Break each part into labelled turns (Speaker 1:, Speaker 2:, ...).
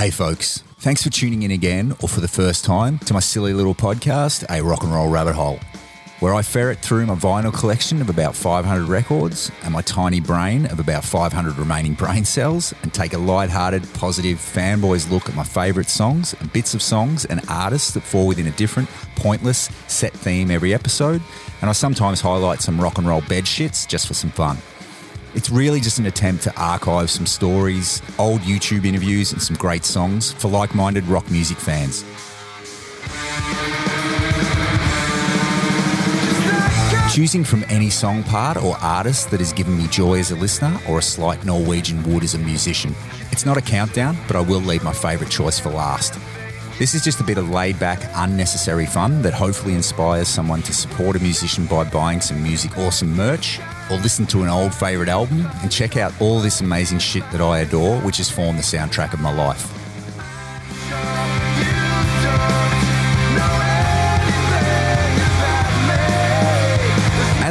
Speaker 1: Hey, folks. Thanks for tuning in again, or for the first time, to my silly little podcast, A Rock and Roll Rabbit Hole, where I ferret through my vinyl collection of about 500 records and my tiny brain of about 500 remaining brain cells and take a light-hearted, positive, fanboys look at my favourite songs and bits of songs and artists that fall within a different, pointless, set theme every episode. And I sometimes highlight some rock and roll bed shits just for some fun. It's really just an attempt to archive some stories, old YouTube interviews, and some great songs for like minded rock music fans. Choosing from any song part or artist that has given me joy as a listener or a slight Norwegian wood as a musician. It's not a countdown, but I will leave my favourite choice for last. This is just a bit of laid back, unnecessary fun that hopefully inspires someone to support a musician by buying some music or some merch or listen to an old favourite album and check out all this amazing shit that I adore, which has formed the soundtrack of my life.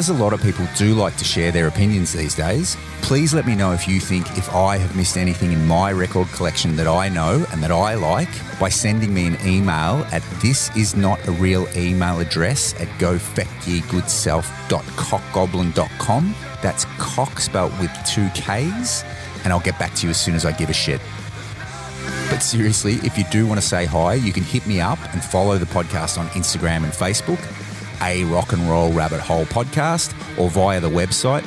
Speaker 1: A lot of people do like to share their opinions these days, please let me know if you think if I have missed anything in my record collection that I know and that I like by sending me an email at this is not a real email address at gofeckyegoodself.cockgoblin.com. That's cock spelt with two K's, and I'll get back to you as soon as I give a shit. But seriously, if you do want to say hi, you can hit me up and follow the podcast on Instagram and Facebook a rock and roll rabbit hole podcast or via the website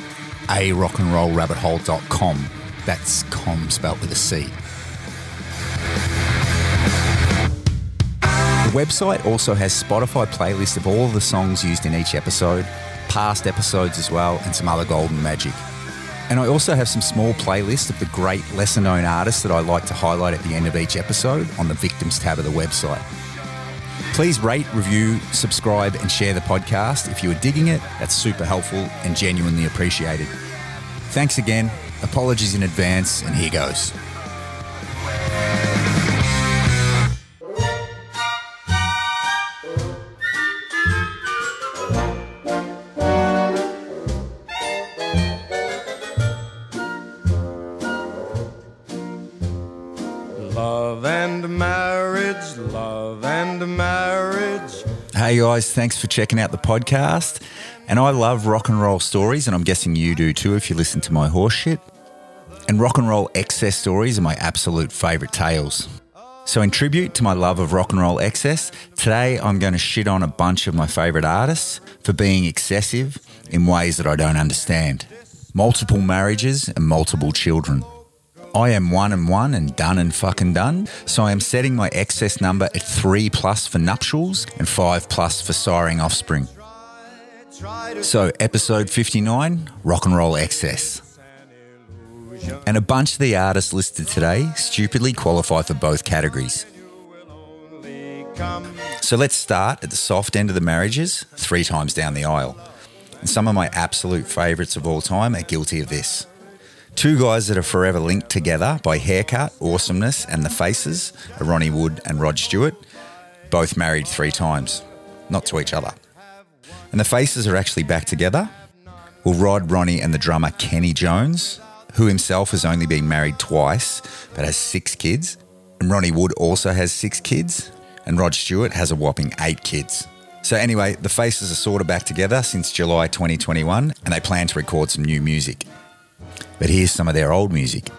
Speaker 1: a rock and roll rabbit hole.com. That's com spelt with a C. The website also has Spotify playlists of all the songs used in each episode, past episodes as well, and some other golden magic. And I also have some small playlists of the great lesser known artists that I like to highlight at the end of each episode on the Victims tab of the website. Please rate, review, subscribe, and share the podcast. If you are digging it, that's super helpful and genuinely appreciated. Thanks again. Apologies in advance, and here goes. Guys, thanks for checking out the podcast. And I love rock and roll stories, and I'm guessing you do too if you listen to my horse shit. And rock and roll excess stories are my absolute favourite tales. So, in tribute to my love of rock and roll excess, today I'm going to shit on a bunch of my favourite artists for being excessive in ways that I don't understand. Multiple marriages and multiple children. I am one and one and done and fucking done. So I am setting my excess number at three plus for nuptials and five plus for siring offspring. So, episode 59 Rock and Roll Excess. And a bunch of the artists listed today stupidly qualify for both categories. So let's start at the soft end of the marriages, three times down the aisle. And some of my absolute favourites of all time are guilty of this. Two guys that are forever linked together by haircut, awesomeness, and the faces are Ronnie Wood and Rod Stewart, both married three times, not to each other. And the faces are actually back together. Well, Rod, Ronnie, and the drummer Kenny Jones, who himself has only been married twice but has six kids. And Ronnie Wood also has six kids. And Rod Stewart has a whopping eight kids. So, anyway, the faces are sort of back together since July 2021 and they plan to record some new music. But here's some of their old music.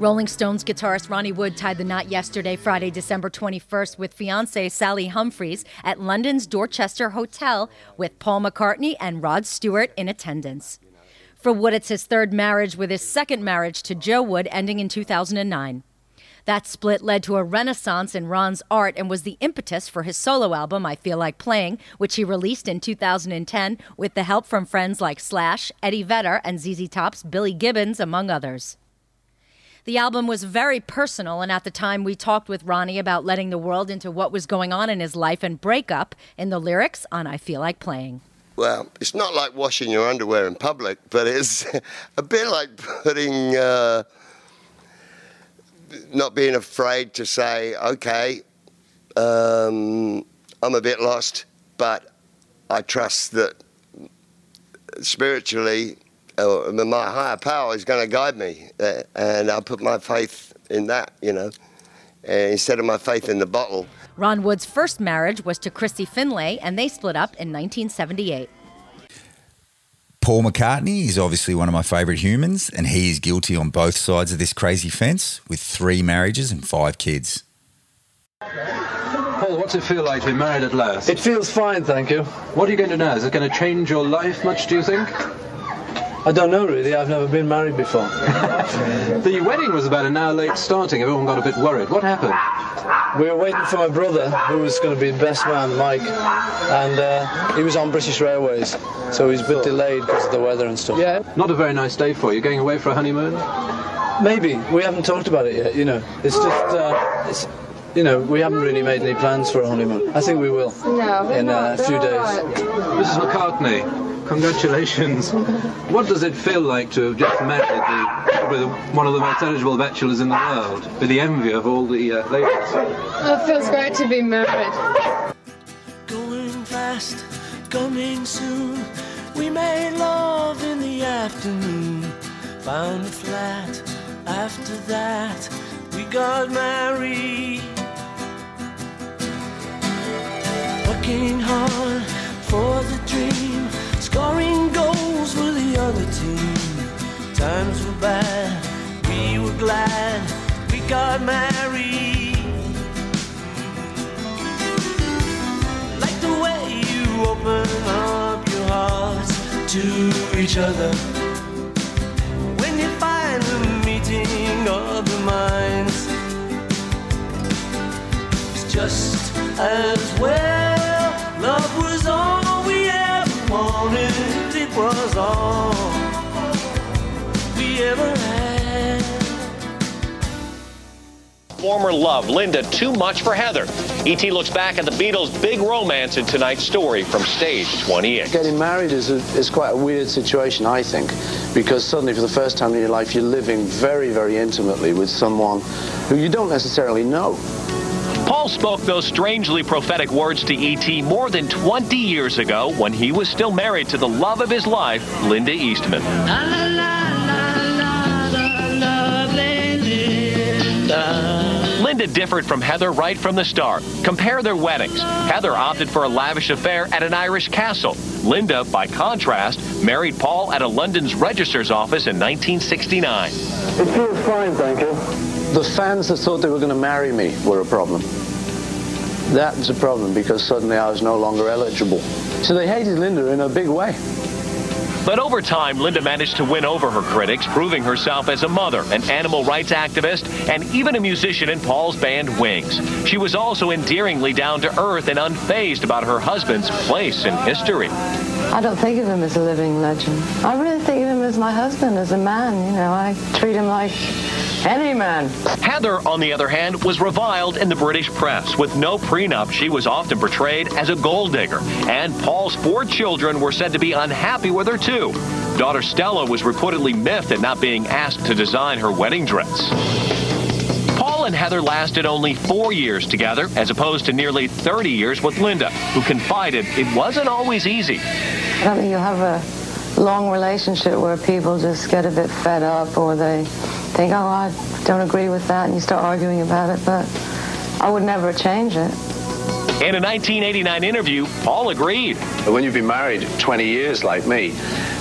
Speaker 2: Rolling Stones guitarist Ronnie Wood tied the knot yesterday, Friday, December 21st, with fiancee Sally Humphreys at London's Dorchester Hotel with Paul McCartney and Rod Stewart in attendance. For Wood, it's his third marriage, with his second marriage to Jo Wood ending in 2009. That split led to a renaissance in Ron's art and was the impetus for his solo album, I Feel Like Playing, which he released in 2010 with the help from friends like Slash, Eddie Vedder, and ZZ Top's Billy Gibbons, among others. The album was very personal, and at the time we talked with Ronnie about letting the world into what was going on in his life and breakup in the lyrics on I Feel Like Playing.
Speaker 3: Well, it's not like washing your underwear in public, but it's a bit like putting, uh, not being afraid to say, okay, um, I'm a bit lost, but I trust that spiritually uh, my higher power is going to guide me, uh, and I put my faith in that, you know, uh, instead of my faith in the bottle.
Speaker 2: Ron Wood's first marriage was to Krissy Findlay, and they split up in 1978.
Speaker 1: Paul McCartney is obviously one of my favourite humans, and he is guilty on both sides of this crazy fence with three marriages and five kids.
Speaker 4: Paul, what's it feel like to be married at last?
Speaker 5: It feels fine, thank you.
Speaker 4: What are you going to do? now? Is it going to change your life much, do you think?
Speaker 5: I don't know really. I've never been married before.
Speaker 4: the wedding was about an hour late starting. Everyone got a bit worried. What happened?
Speaker 5: We were waiting for my brother, who was going to be best man, Mike, and uh, he was on British Railways, so he's a bit delayed because of the weather and stuff.
Speaker 4: Yeah. Not a very nice day for you. Going away for a honeymoon?
Speaker 5: Maybe. We haven't talked about it yet. You know, it's just. Uh, it's, you know, we haven't really made any plans for a honeymoon. I think we will no, in uh, a few days.
Speaker 4: Mrs. McCartney, Congratulations. what does it feel like to have just married the, with one of the most eligible bachelors in the world, with the envy of all the uh, ladies?
Speaker 6: it feels great to be married.
Speaker 7: Going fast, coming soon. We made love in the afternoon. Found a flat. After that, we got married. Working hard for the dream Scoring goals for the other team. Times were bad, we were glad we got married. Like the way you open up your hearts to each other. When you find the meeting of the minds, it's just
Speaker 8: Former love, Linda, too much for Heather. ET looks back at the Beatles' big romance in tonight's story from stage 28.
Speaker 5: Getting married is, a, is quite a weird situation, I think, because suddenly for the first time in your life you're living very, very intimately with someone who you don't necessarily know.
Speaker 8: Paul spoke those strangely prophetic words to E.T. more than 20 years ago when he was still married to the love of his life, Linda Eastman. Linda differed from Heather right from the start. Compare their weddings. Heather opted for a lavish affair at an Irish castle. Linda, by contrast, married Paul at a London's registrar's office in 1969. It
Speaker 5: feels fine, thank you. The fans that thought they were going to marry me were a problem. That was a problem because suddenly I was no longer eligible. So they hated Linda in a big way.
Speaker 8: But over time, Linda managed to win over her critics, proving herself as a mother, an animal rights activist, and even a musician in Paul's band Wings. She was also endearingly down to earth and unfazed about her husband's place in history.
Speaker 9: I don't think of him as a living legend. I really think of him as my husband, as a man. You know, I treat him like any man.
Speaker 8: Heather, on the other hand, was reviled in the British press. With no prenup, she was often portrayed as a gold digger. And Paul's four children were said to be unhappy with her, too. Daughter Stella was reportedly miffed at not being asked to design her wedding dress. Paul and Heather lasted only four years together, as opposed to nearly 30 years with Linda, who confided it wasn't always easy.
Speaker 9: I think you have a long relationship where people just get a bit fed up or they think, oh, I don't agree with that, and you start arguing about it, but I would never change it.
Speaker 8: In a 1989 interview, Paul agreed.
Speaker 5: When you've been married 20 years like me,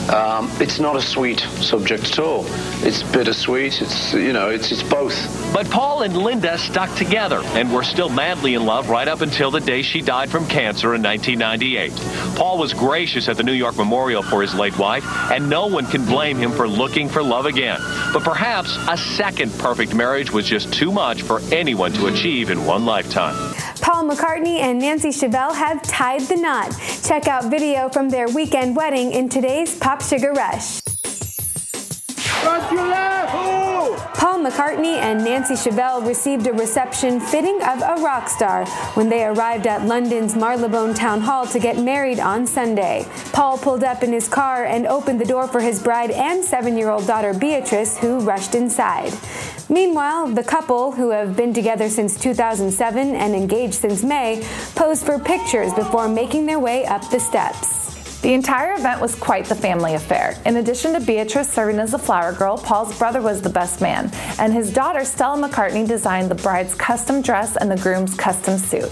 Speaker 5: Um, it's not a sweet subject at all. It's bittersweet. It's you know, it's it's both.
Speaker 8: But Paul and Linda stuck together and were still madly in love right up until the day she died from cancer in 1998. Paul was gracious at the New York Memorial for his late wife, and no one can blame him for looking for love again. But perhaps a second perfect marriage was just too much for anyone to achieve in one lifetime.
Speaker 10: Paul McCartney and Nancy Shevell have tied the knot. Check out video from their weekend wedding in today's Pop Sugar Rush. Paul McCartney and Nancy Shevell received a reception fitting of a rock star when they arrived at London's Marylebone Town Hall to get married on Sunday. Paul pulled up in his car and opened the door for his bride and seven year old daughter Beatrice, who rushed inside. Meanwhile, the couple, who have been together since 2007 and engaged since May, posed for pictures before making their way up the steps.
Speaker 11: The entire event was quite the family affair. In addition to Beatrice serving as the flower girl, Paul's brother was the best man, and his daughter Stella McCartney designed the bride's custom dress and the groom's custom suit.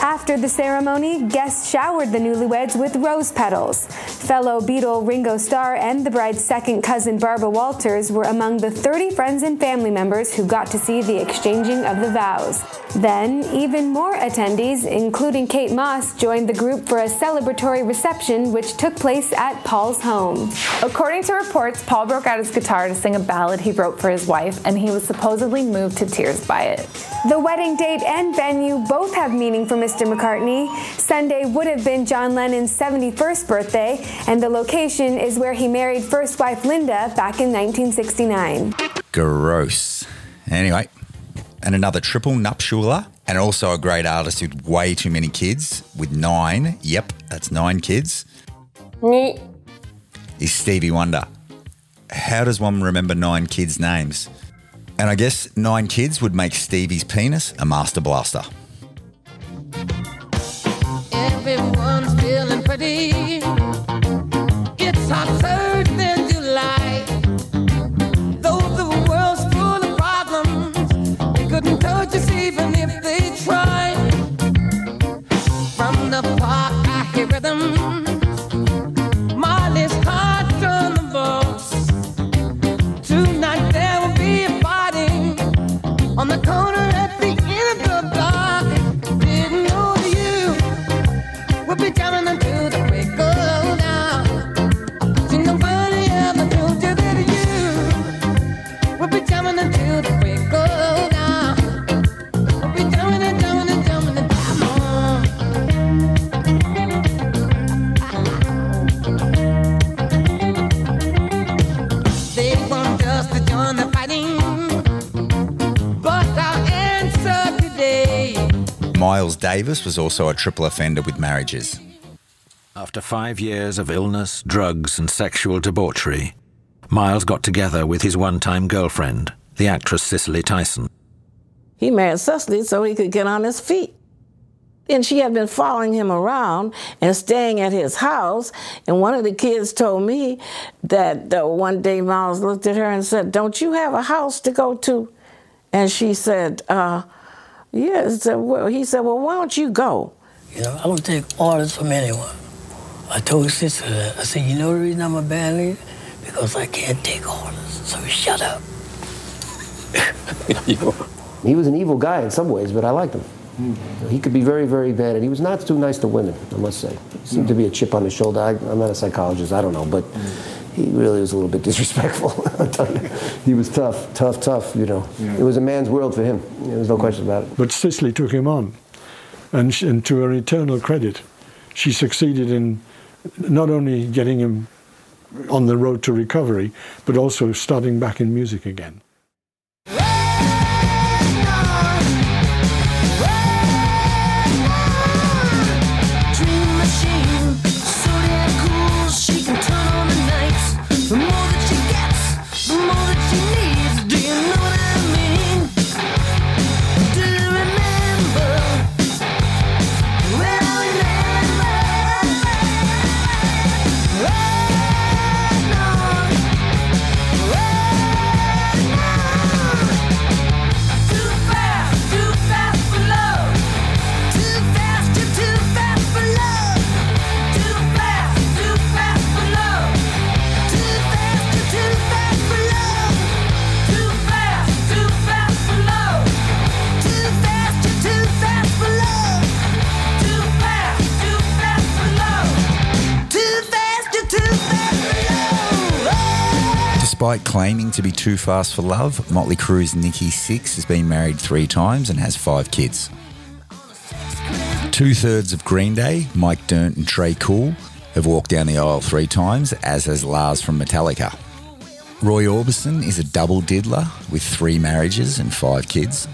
Speaker 10: After the ceremony, guests showered the newlyweds with rose petals. Fellow Beatle Ringo Starr and the bride's second cousin Barbara Walters were among the 30 friends and family members who got to see the exchanging of the vows. Then, even more attendees, including Kate Moss, joined the group for a celebratory reception which took place at Paul's home.
Speaker 11: According to reports, Paul broke out his guitar to sing a ballad he wrote for his wife, and he was supposedly moved to tears by it.
Speaker 10: The wedding date and venue both have meaning for Mr. McCartney. Sunday would have been John Lennon's 71st birthday, and the location is where he married first wife Linda back in 1969.
Speaker 1: Gross. Anyway, and another triple nuptialer, and also a great artist with way too many kids, with nine. Yep, that's nine kids. Me. Is Stevie Wonder. How does one remember nine kids' names? And I guess nine kids would make Stevie's penis a master blaster
Speaker 7: thank you
Speaker 1: Davis was also a triple offender with marriages.
Speaker 12: After five years of illness, drugs, and sexual debauchery, Miles got together with his one time girlfriend, the actress Cicely Tyson.
Speaker 13: He married Cicely so he could get on his feet. And she had been following him around and staying at his house. And one of the kids told me that uh, one day Miles looked at her and said, Don't you have a house to go to? And she said, uh, Yes. Yeah. well, he said, Well, why don't you go?
Speaker 14: You know, I don't take orders from anyone. I told his sister that. I said, You know the reason I'm a band leader? Because I can't take orders. So shut up.
Speaker 15: He was an evil guy in some ways, but I liked him. Hmm. He could be very, very bad, and he was not too nice to women, I must say. He seemed to be a chip on the shoulder. I, I'm not a psychologist, I don't know, but hmm. He really was a little bit disrespectful. I'll tell you. He was tough, tough, tough, you know. It was a man's world for him. There was no question about it.
Speaker 16: But Cicely took him on, and, she, and to her eternal credit, she succeeded in not only getting him on the road to recovery, but also starting back in music again.
Speaker 1: Despite claiming to be too fast for love, Motley Crue's Nikki Sixx has been married three times and has five kids. Two thirds of Green Day, Mike Dirnt and Tré Cool, have walked down the aisle three times, as has Lars from Metallica. Roy Orbison is a double diddler with three marriages and five kids.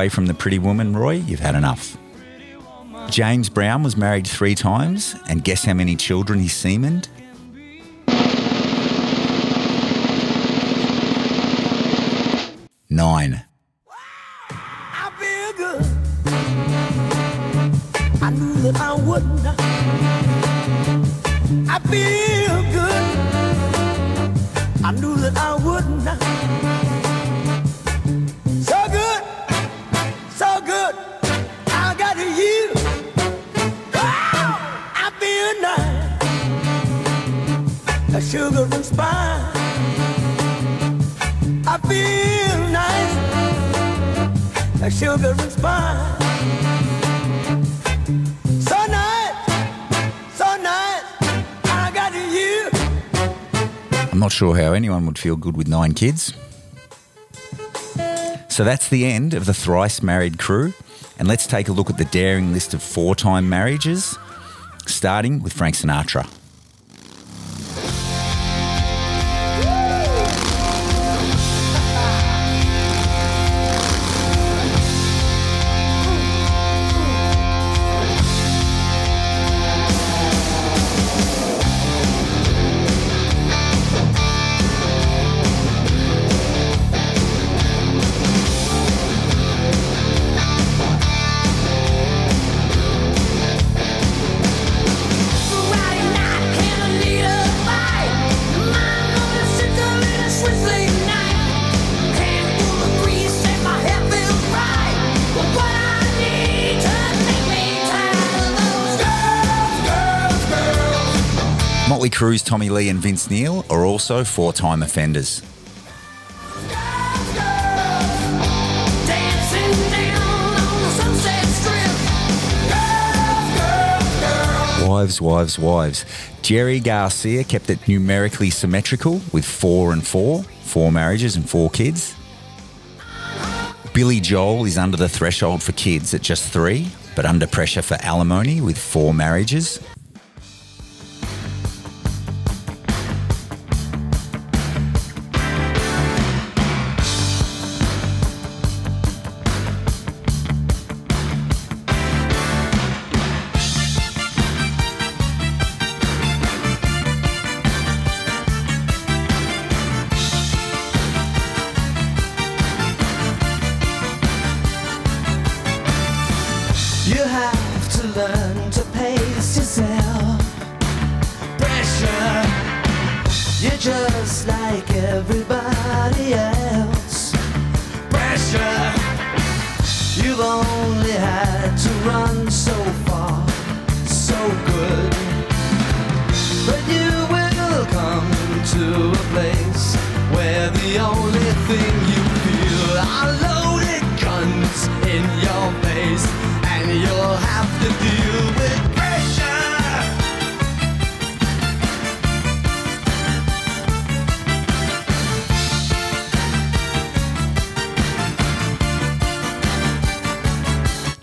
Speaker 1: Away from the pretty woman, Roy, you've had enough. James Brown was married three times, and guess how many children he semened? Nine.
Speaker 17: I feel good. I knew that I wouldn't. So sugar and spice. I feel nice like sugar and spice. So nice, so nice, I got you.
Speaker 1: I'm not sure how anyone would feel good with nine kids. So that's the end of the thrice married crew. And let's take a look at the daring list of four time marriages, starting with Frank Sinatra. Motley Crue's Tommy Lee and Vince Neil are also four time offenders. Wives, wives, wives. Jerry Garcia kept it numerically symmetrical with four and four, four marriages and four kids. Billy Joel is under the threshold for kids at just three, but under pressure for alimony with four marriages.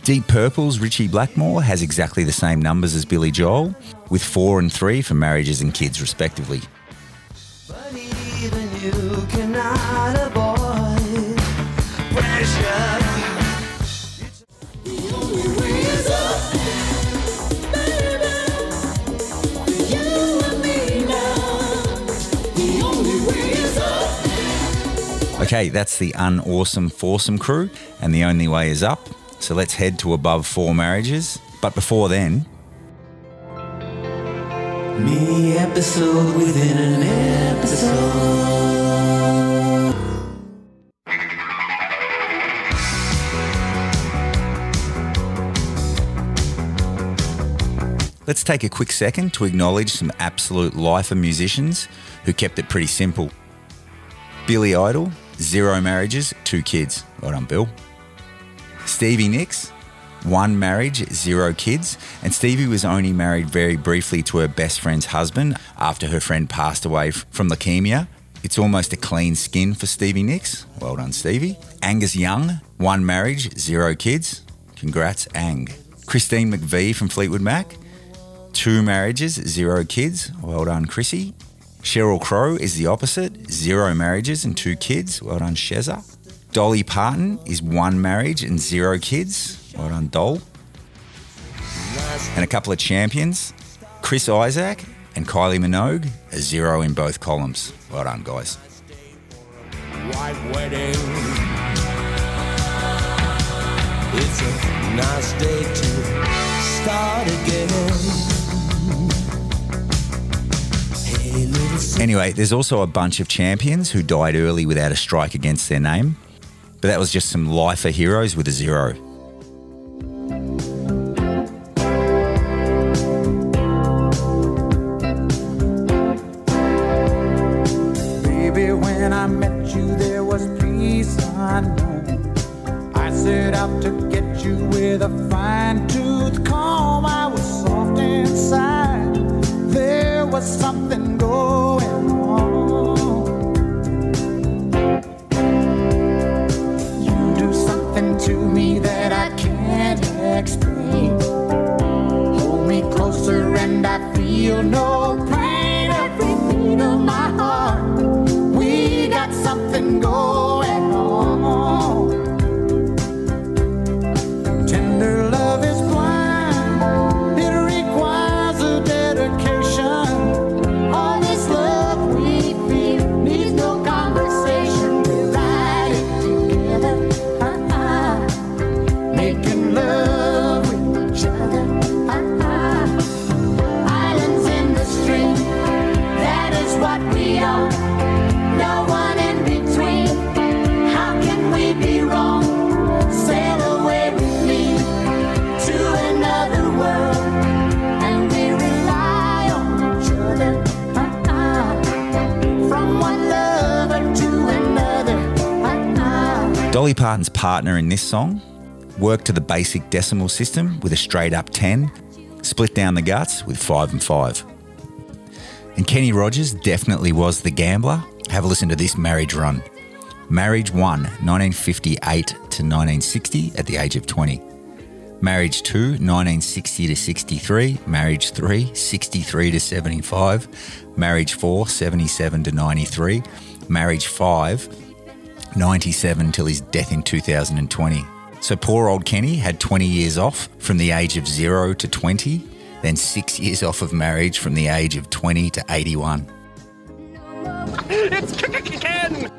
Speaker 1: Deep Purple's Ritchie Blackmore has exactly the same numbers as Billy Joel, with four and three for marriages and kids, respectively. Okay, that's the unawesome foursome crew, and the only way is up. So let's head to above four marriages. But before then,
Speaker 7: Me episode within an episode.
Speaker 1: let's take a quick second to acknowledge some absolute lifer musicians who kept it pretty simple. Billy Idol, zero marriages, two kids. Well done, Bill. Stevie Nicks, one marriage, zero kids, and Stevie was only married very briefly to her best friend's husband after her friend passed away from leukemia. It's almost a clean skin for Stevie Nicks. Well done, Stevie. Angus Young, one marriage, zero kids. Congrats, Ang. Christine McVie from Fleetwood Mac, two marriages, zero kids. Well done, Chrissy. Sheryl Crow is the opposite, zero marriages and two kids. Well done, Sheza. Dolly Parton is one marriage and zero kids. Well done, Doll. And a couple of champions, Chris Isaak and Kylie Minogue, a zero in both columns. Well done, guys.
Speaker 7: It's a nice day to start again.
Speaker 1: Anyway, there's also a bunch of champions who died early without a strike against their name, but that was just some lifer heroes with a zero. Partner in this song worked to the basic decimal system with a straight up 10, split down the guts with 5 and 5. And Kenny Rogers definitely was the gambler. Have a listen to this marriage run. Marriage 1, 1958 to 1960 at the age of 20. Marriage 2, 1960 to 63. Marriage 3, 63 to 75. Marriage 4, 77 to 93. Marriage 5, 97 till his death in 2020. So poor old Kenny had 20 years off from the age of 0 to 20, then six years off of marriage from the age of 20 to 81.
Speaker 7: It's Ken!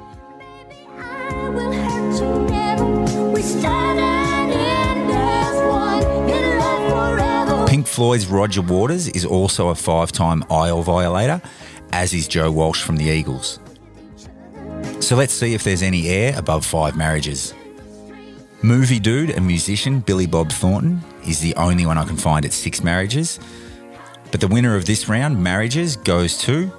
Speaker 18: We started in as one in love forever.
Speaker 1: Pink Floyd's Roger Waters is also a five time aisle violator, as is Joe Walsh from the Eagles. So let's see if there's any air above five marriages. Movie dude and musician Billy Bob Thornton is the only one I can find at six marriages. But the winner of this round, marriages, goes to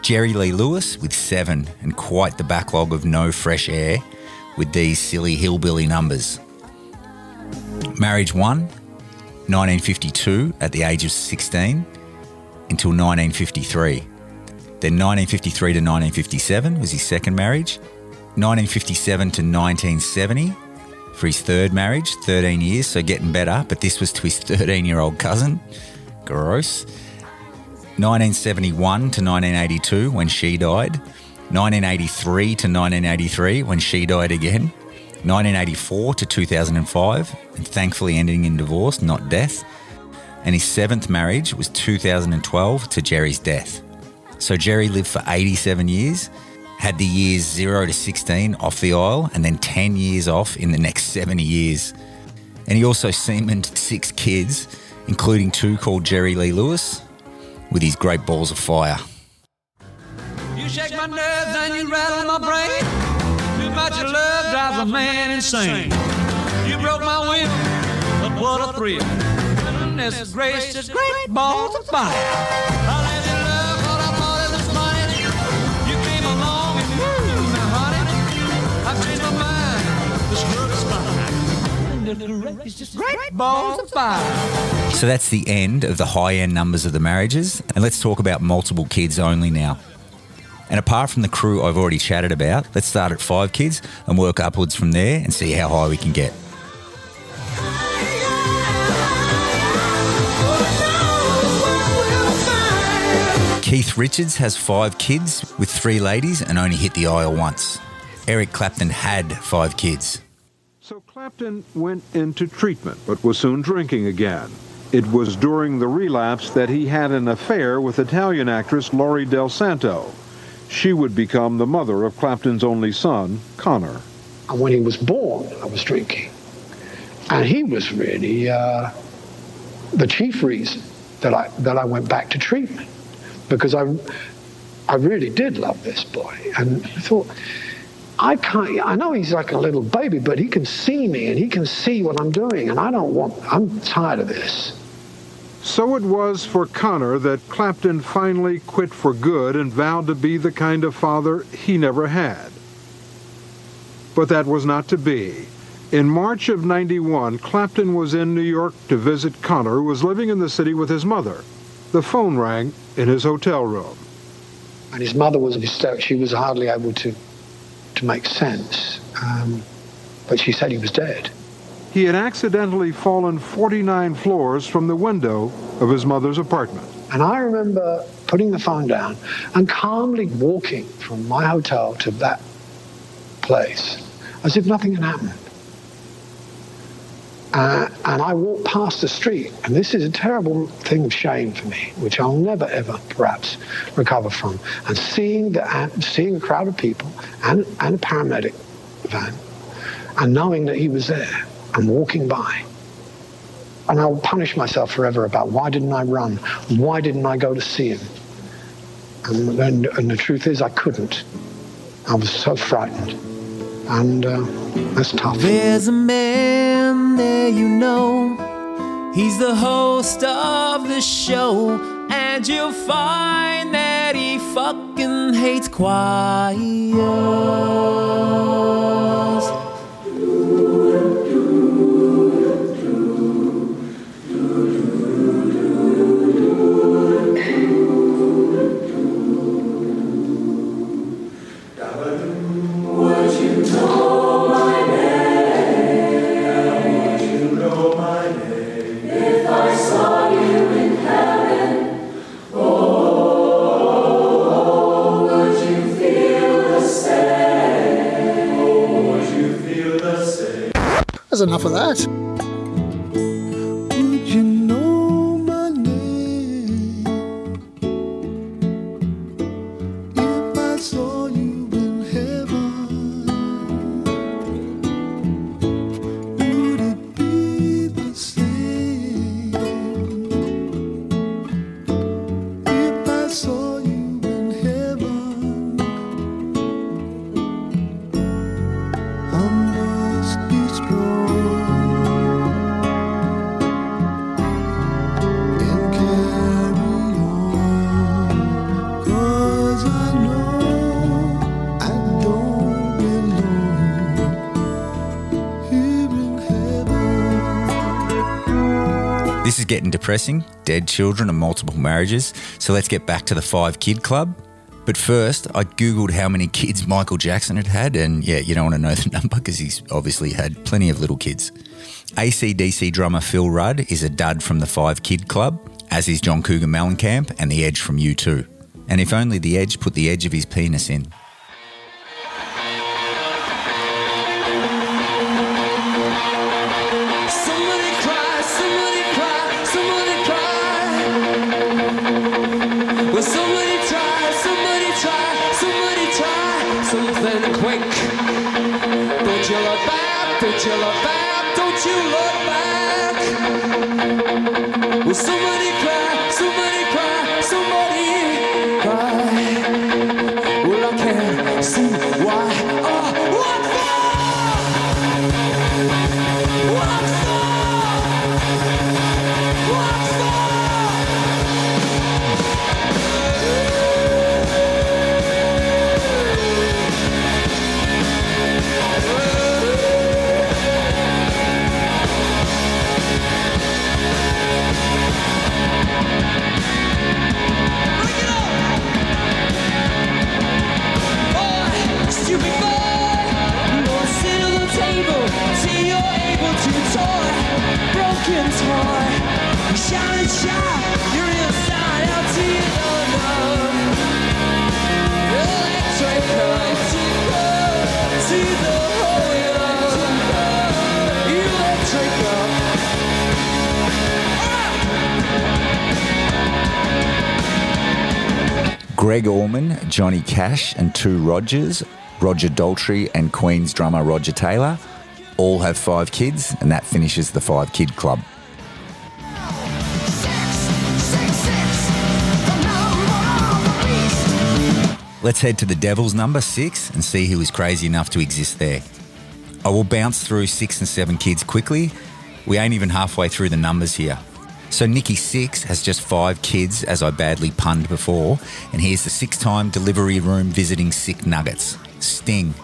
Speaker 1: Jerry Lee Lewis with seven and quite the backlog of no fresh air with these silly hillbilly numbers. Marriage 1, 1952 at the age of 16 until 1953. Then 1953 to 1957 was his second marriage. 1957 to 1970 for his third marriage, 13 years, so getting better, but this was to his 13 year old cousin. Gross. 1971 to 1982 when she died. 1983 to 1983 when she died again. 1984 to 2005, and thankfully ending in divorce, not death. And his seventh marriage was 2012 to Jerry's death. So Jerry lived for 87 years, had the years 0 to 16 off the aisle, and then 10 years off in the next 70 years. And he also semened six kids, including two called Jerry Lee Lewis, with his great balls of fire.
Speaker 7: You shake my nerves and you rattle my brain. Too much love drives a man insane. You broke my but what a thrill. Goodness gracious, great balls of fire. I let you love what I thought it was money. You came along and woo, now honey, I've changed my mind. This world is fine. Great balls of fire.
Speaker 1: So that's the end of the high end numbers of the marriages. And let's talk about multiple kids only now. And apart from the crew I've already chatted about, let's start at five kids and work upwards from there and see how high we can get. Keith Richards has five kids with three ladies and only hit the aisle once. Eric Clapton had five kids.
Speaker 19: So Clapton went into treatment, but was soon drinking again. It was during the relapse that he had an affair with Italian actress Lory Del Santo. She would become the mother of Clapton's only son, Connor.
Speaker 20: And when he was born, I was drinking. And he was really uh, the chief reason that I, that I went back to treatment. Because I, I really did love this boy. And I thought, I can't, I know he's like a little baby, but he can see me and he can see what I'm doing. And I don't want, I'm tired of this.
Speaker 19: So it was for Connor that Clapton finally quit for good and vowed to be the kind of father he never had. But that was not to be. In March of 91, Clapton was in New York to visit Connor, who was living in the city with his mother. The phone rang in his hotel room.
Speaker 20: And his mother was hysterical. She was hardly able to, to make sense. Um, but she said he was dead.
Speaker 19: He had accidentally fallen 49 floors from the window of his mother's apartment.
Speaker 20: And I remember putting the phone down and calmly walking from my hotel to that place as if nothing had happened. Uh, and I walked past the street, and this is a terrible thing of shame for me, which I'll never ever perhaps recover from. And seeing the uh, seeing a crowd of people and, and a paramedic van, and knowing that he was there and walking by, and I'll punish myself forever about why didn't I run? Why didn't I go to see him? And, and, and the truth is, I couldn't. I was so frightened, and uh, that's tough.
Speaker 7: There's a man there you know. He's the host of the show. And you'll find that he fucking hates choirs.
Speaker 21: Of that.
Speaker 1: Is getting depressing dead children and multiple marriages. So let's get back to the five kid club. But first, I Googled how many kids Michael Jackson had had, and yeah, you don't want to know the number because he's obviously had plenty of little kids. ACDC drummer Phil Rudd is a dud from the Five Kid Club, as is John Cougar Mellencamp and The Edge from U2. And if only The Edge put the edge of his penis in. Gregg Allman, Johnny Cash, and two Rogers, Roger Daltrey and Queen's drummer Roger Taylor, all have five kids, and that finishes the five kid club. Let's head to the Devil's number six and see who is crazy enough to exist there. I will bounce through six and seven kids quickly. We ain't even halfway through the numbers here. So Nikki Sixx has just five kids, as I badly punned before, and here's the six-time delivery room visiting sick nuggets: Sting,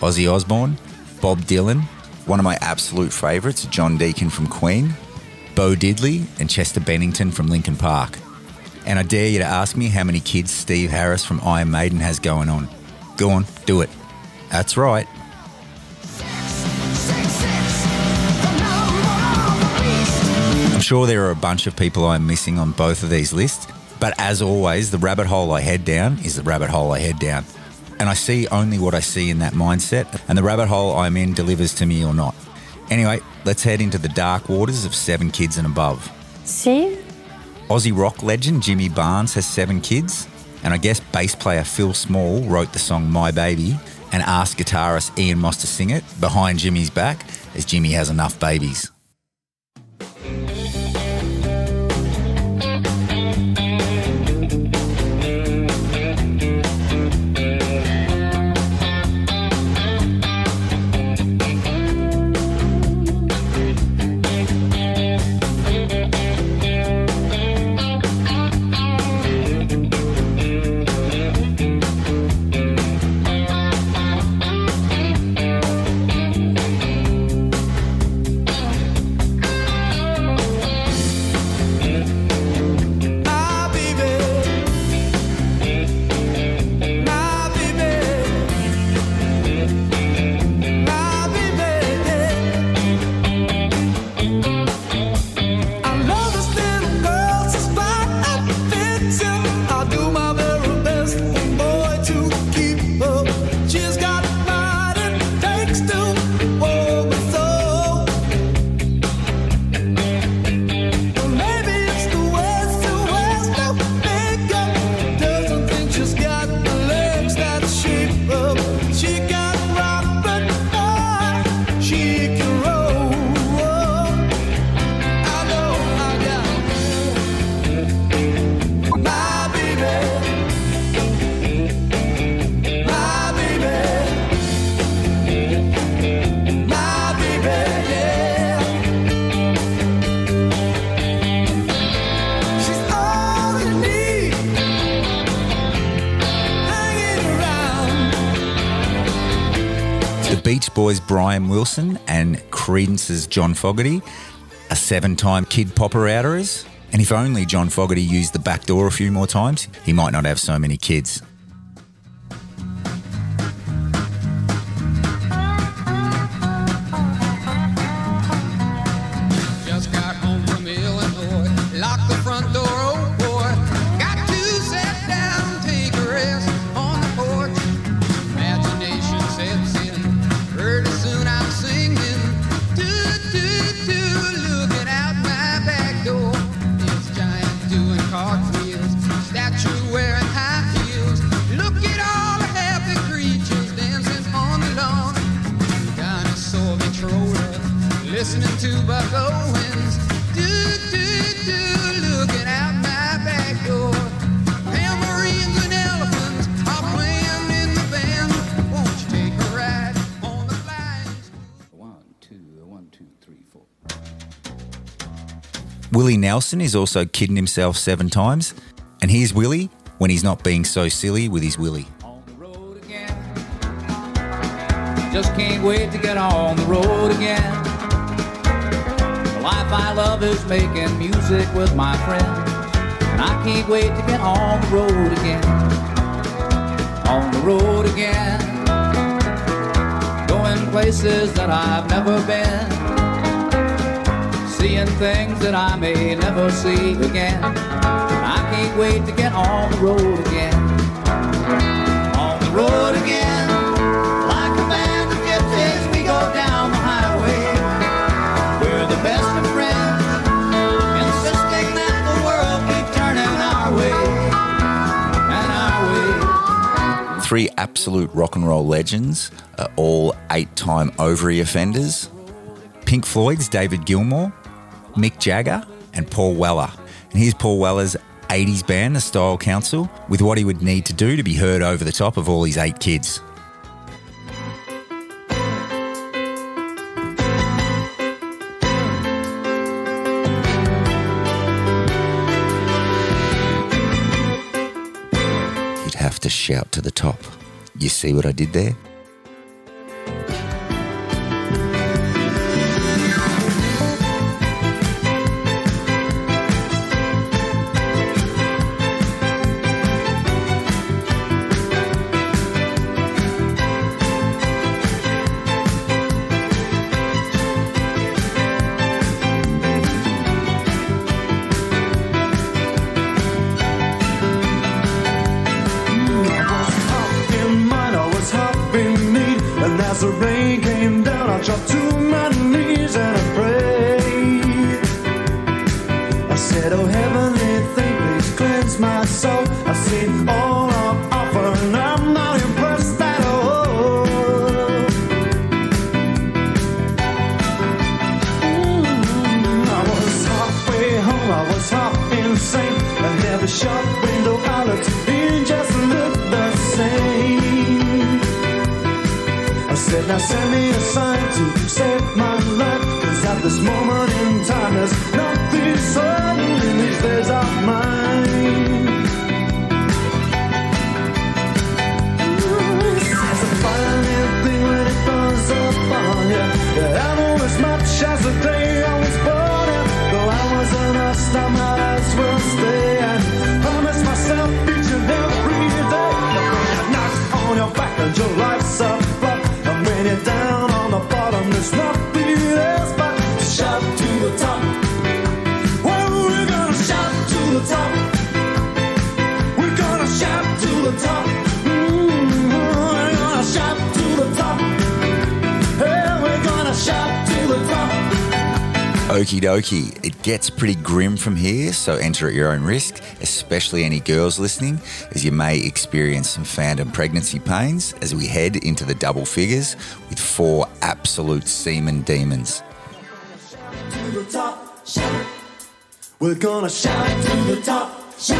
Speaker 1: Ozzy Osbourne, Bob Dylan, one of my absolute favourites, John Deacon from Queen, Bo Diddley, and Chester Bennington from Linkin Park. And I dare you to ask me how many kids Steve Harris from Iron Maiden has going on. Go on, do it. That's right. I'm sure there are a bunch of people I'm missing on both of these lists, but as always, the rabbit hole I head down is the rabbit hole I head down. And I see only what I see in that mindset, and the rabbit hole I'm in delivers to me or not. Anyway, let's head into the dark waters of seven kids and above.
Speaker 9: See?
Speaker 1: Aussie rock legend Jimmy Barnes has seven kids, and I guess bass player Phil Small wrote the song My Baby and asked guitarist Ian Moss to sing it behind Jimmy's back, as Jimmy has enough babies. Boys' Brian Wilson and Creedence's John Fogerty are seven time kid popper outers. And if only John Fogerty used the back door a few more times, he might not have so many kids. Nelson is also kidding himself seven times. And here's Willie when he's not being so silly with his Willie.
Speaker 21: Just can't wait to get on the road again. The life I love is making music with my friends. And I can't wait to get on the road again. On the road again. Going places that I've never been. Seeing things that I may never see again. I can't wait to get on the road again. On the road again. Like a band of gypsies, we go down the highway. We're the best of friends, insisting that the world keep turning our way. And our way.
Speaker 1: Three absolute rock and roll legends, all eight time ovary offenders Pink Floyd's David Gilmour, Mick Jagger, and Paul Weller. And here's Paul Weller's 80s band, the Style Council, with what he would need to do to be heard over the top of all his eight kids. You'd have to shout to the top. You see what I did there? Okie dokie. It gets pretty grim from here, so enter at your own risk, especially any girls listening, as you may experience some phantom pregnancy pains as we head into the double figures with four absolute semen demons.
Speaker 18: We're gonna shout to the top, shout.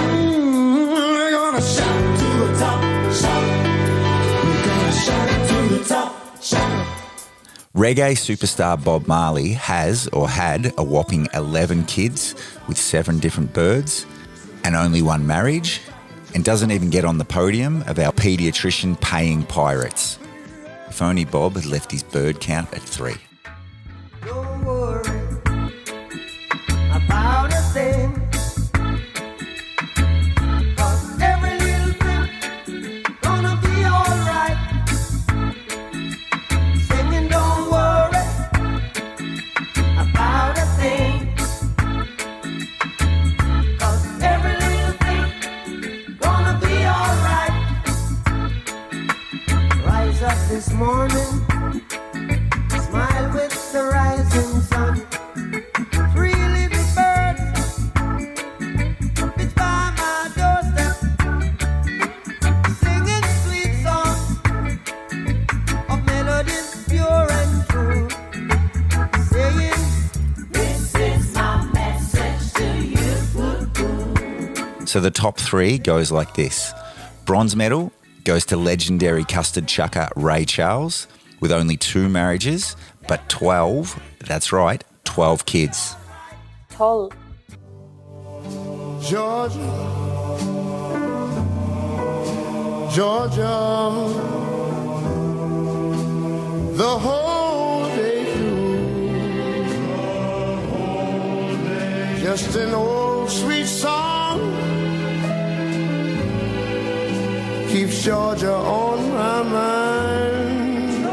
Speaker 18: We're gonna shout to the top, shout. We're gonna shout to the top, shout.
Speaker 1: Reggae superstar Bob Marley has or had a whopping 11 kids with seven different birds and only one marriage, and doesn't even get on the podium of our paediatrician paying pirates. If only Bob had left his bird count at three.
Speaker 18: morning. Smile with the rising sun. Little birds, by my doorstep. Singing sweet songs of melodies pure and true. Saying, This is my message to you.
Speaker 1: So the top three goes like this. Bronze medal, goes to legendary custard chucker Ray Charles with only two marriages, but 12, that's right, 12 kids.
Speaker 22: 12.
Speaker 18: Georgia, Georgia, the whole day through. Just an old sweet song keeps Georgia on my mind.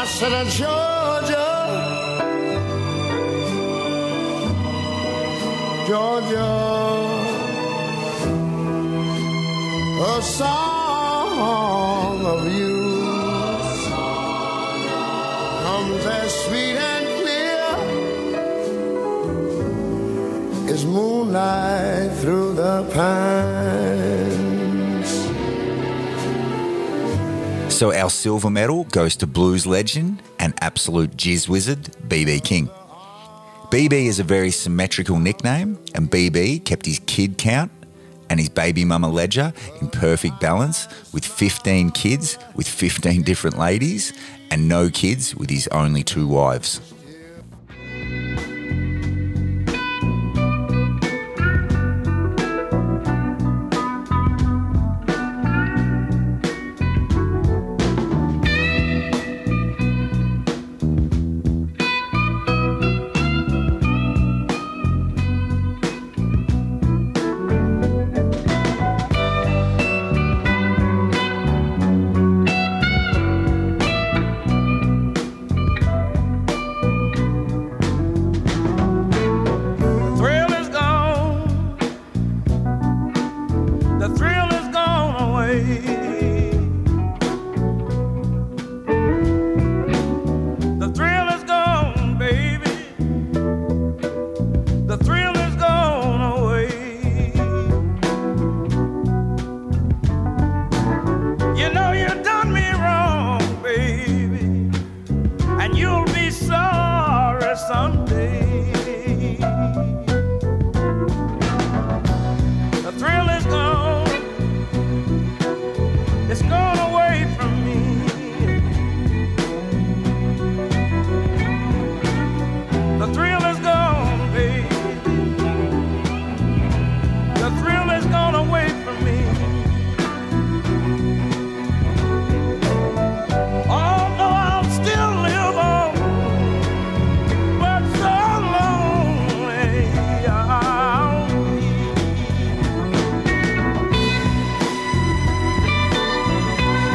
Speaker 18: I said, uh, Georgia, Georgia, a song of you pines.
Speaker 1: So our silver medal goes to blues legend and absolute jizz wizard BB King. BB is a very symmetrical nickname, and BB kept his kid count and his baby mama ledger in perfect balance with 15 kids with 15 different ladies and no kids with his only two wives.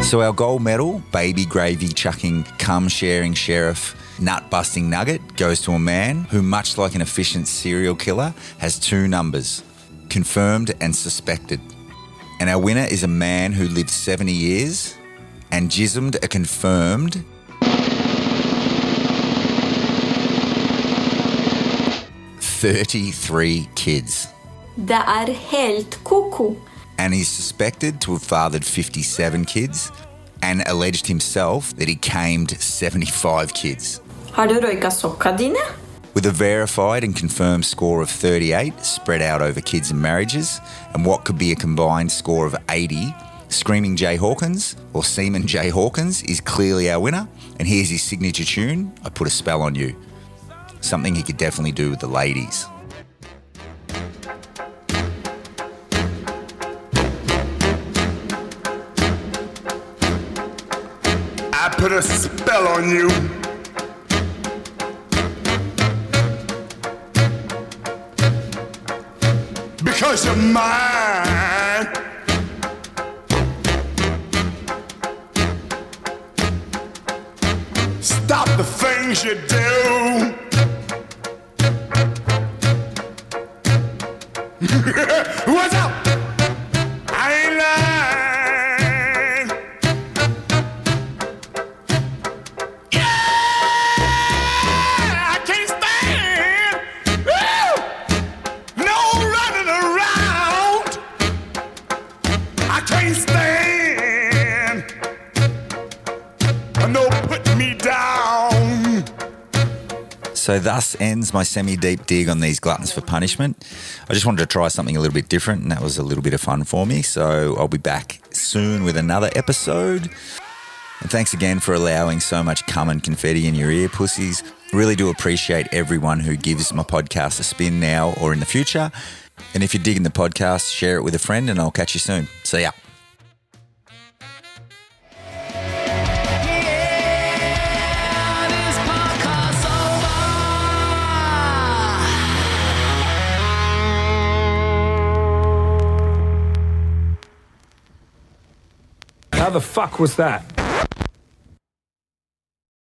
Speaker 7: So
Speaker 1: our gold medal, baby gravy chucking, cum sharing sheriff, nut busting nugget, goes to a man who, much like an efficient serial killer, has two numbers confirmed and suspected. And our winner is a man who lived 70 years and jismed a confirmed 33 kids.
Speaker 22: Det är helt koko.
Speaker 1: And he's suspected to have fathered 57 kids and alleged himself that he camed 75 kids.
Speaker 22: Har du röjkat socka dine?
Speaker 1: With a verified and confirmed score of 38 spread out over kids and marriages, and what could be a combined score of 80, Screaming Jay Hawkins, or Seaman Jay Hawkins, is clearly our winner. And here's his signature tune I Put a Spell on You. Something he could definitely do with the ladies.
Speaker 23: Put a spell on you. Because you're mine. Stop the things you do.
Speaker 1: Ends my semi deep dig on these gluttons for punishment. I just wanted to try something a little bit different, and that was a little bit of fun for me. So, I'll be back soon with another episode. And thanks again for allowing so much cum and confetti in your ear, pussies. Really do appreciate everyone who gives my podcast a spin now or in the future. And if you're digging the podcast, share it with a friend, and I'll catch you soon. See ya.
Speaker 24: How the fuck was that?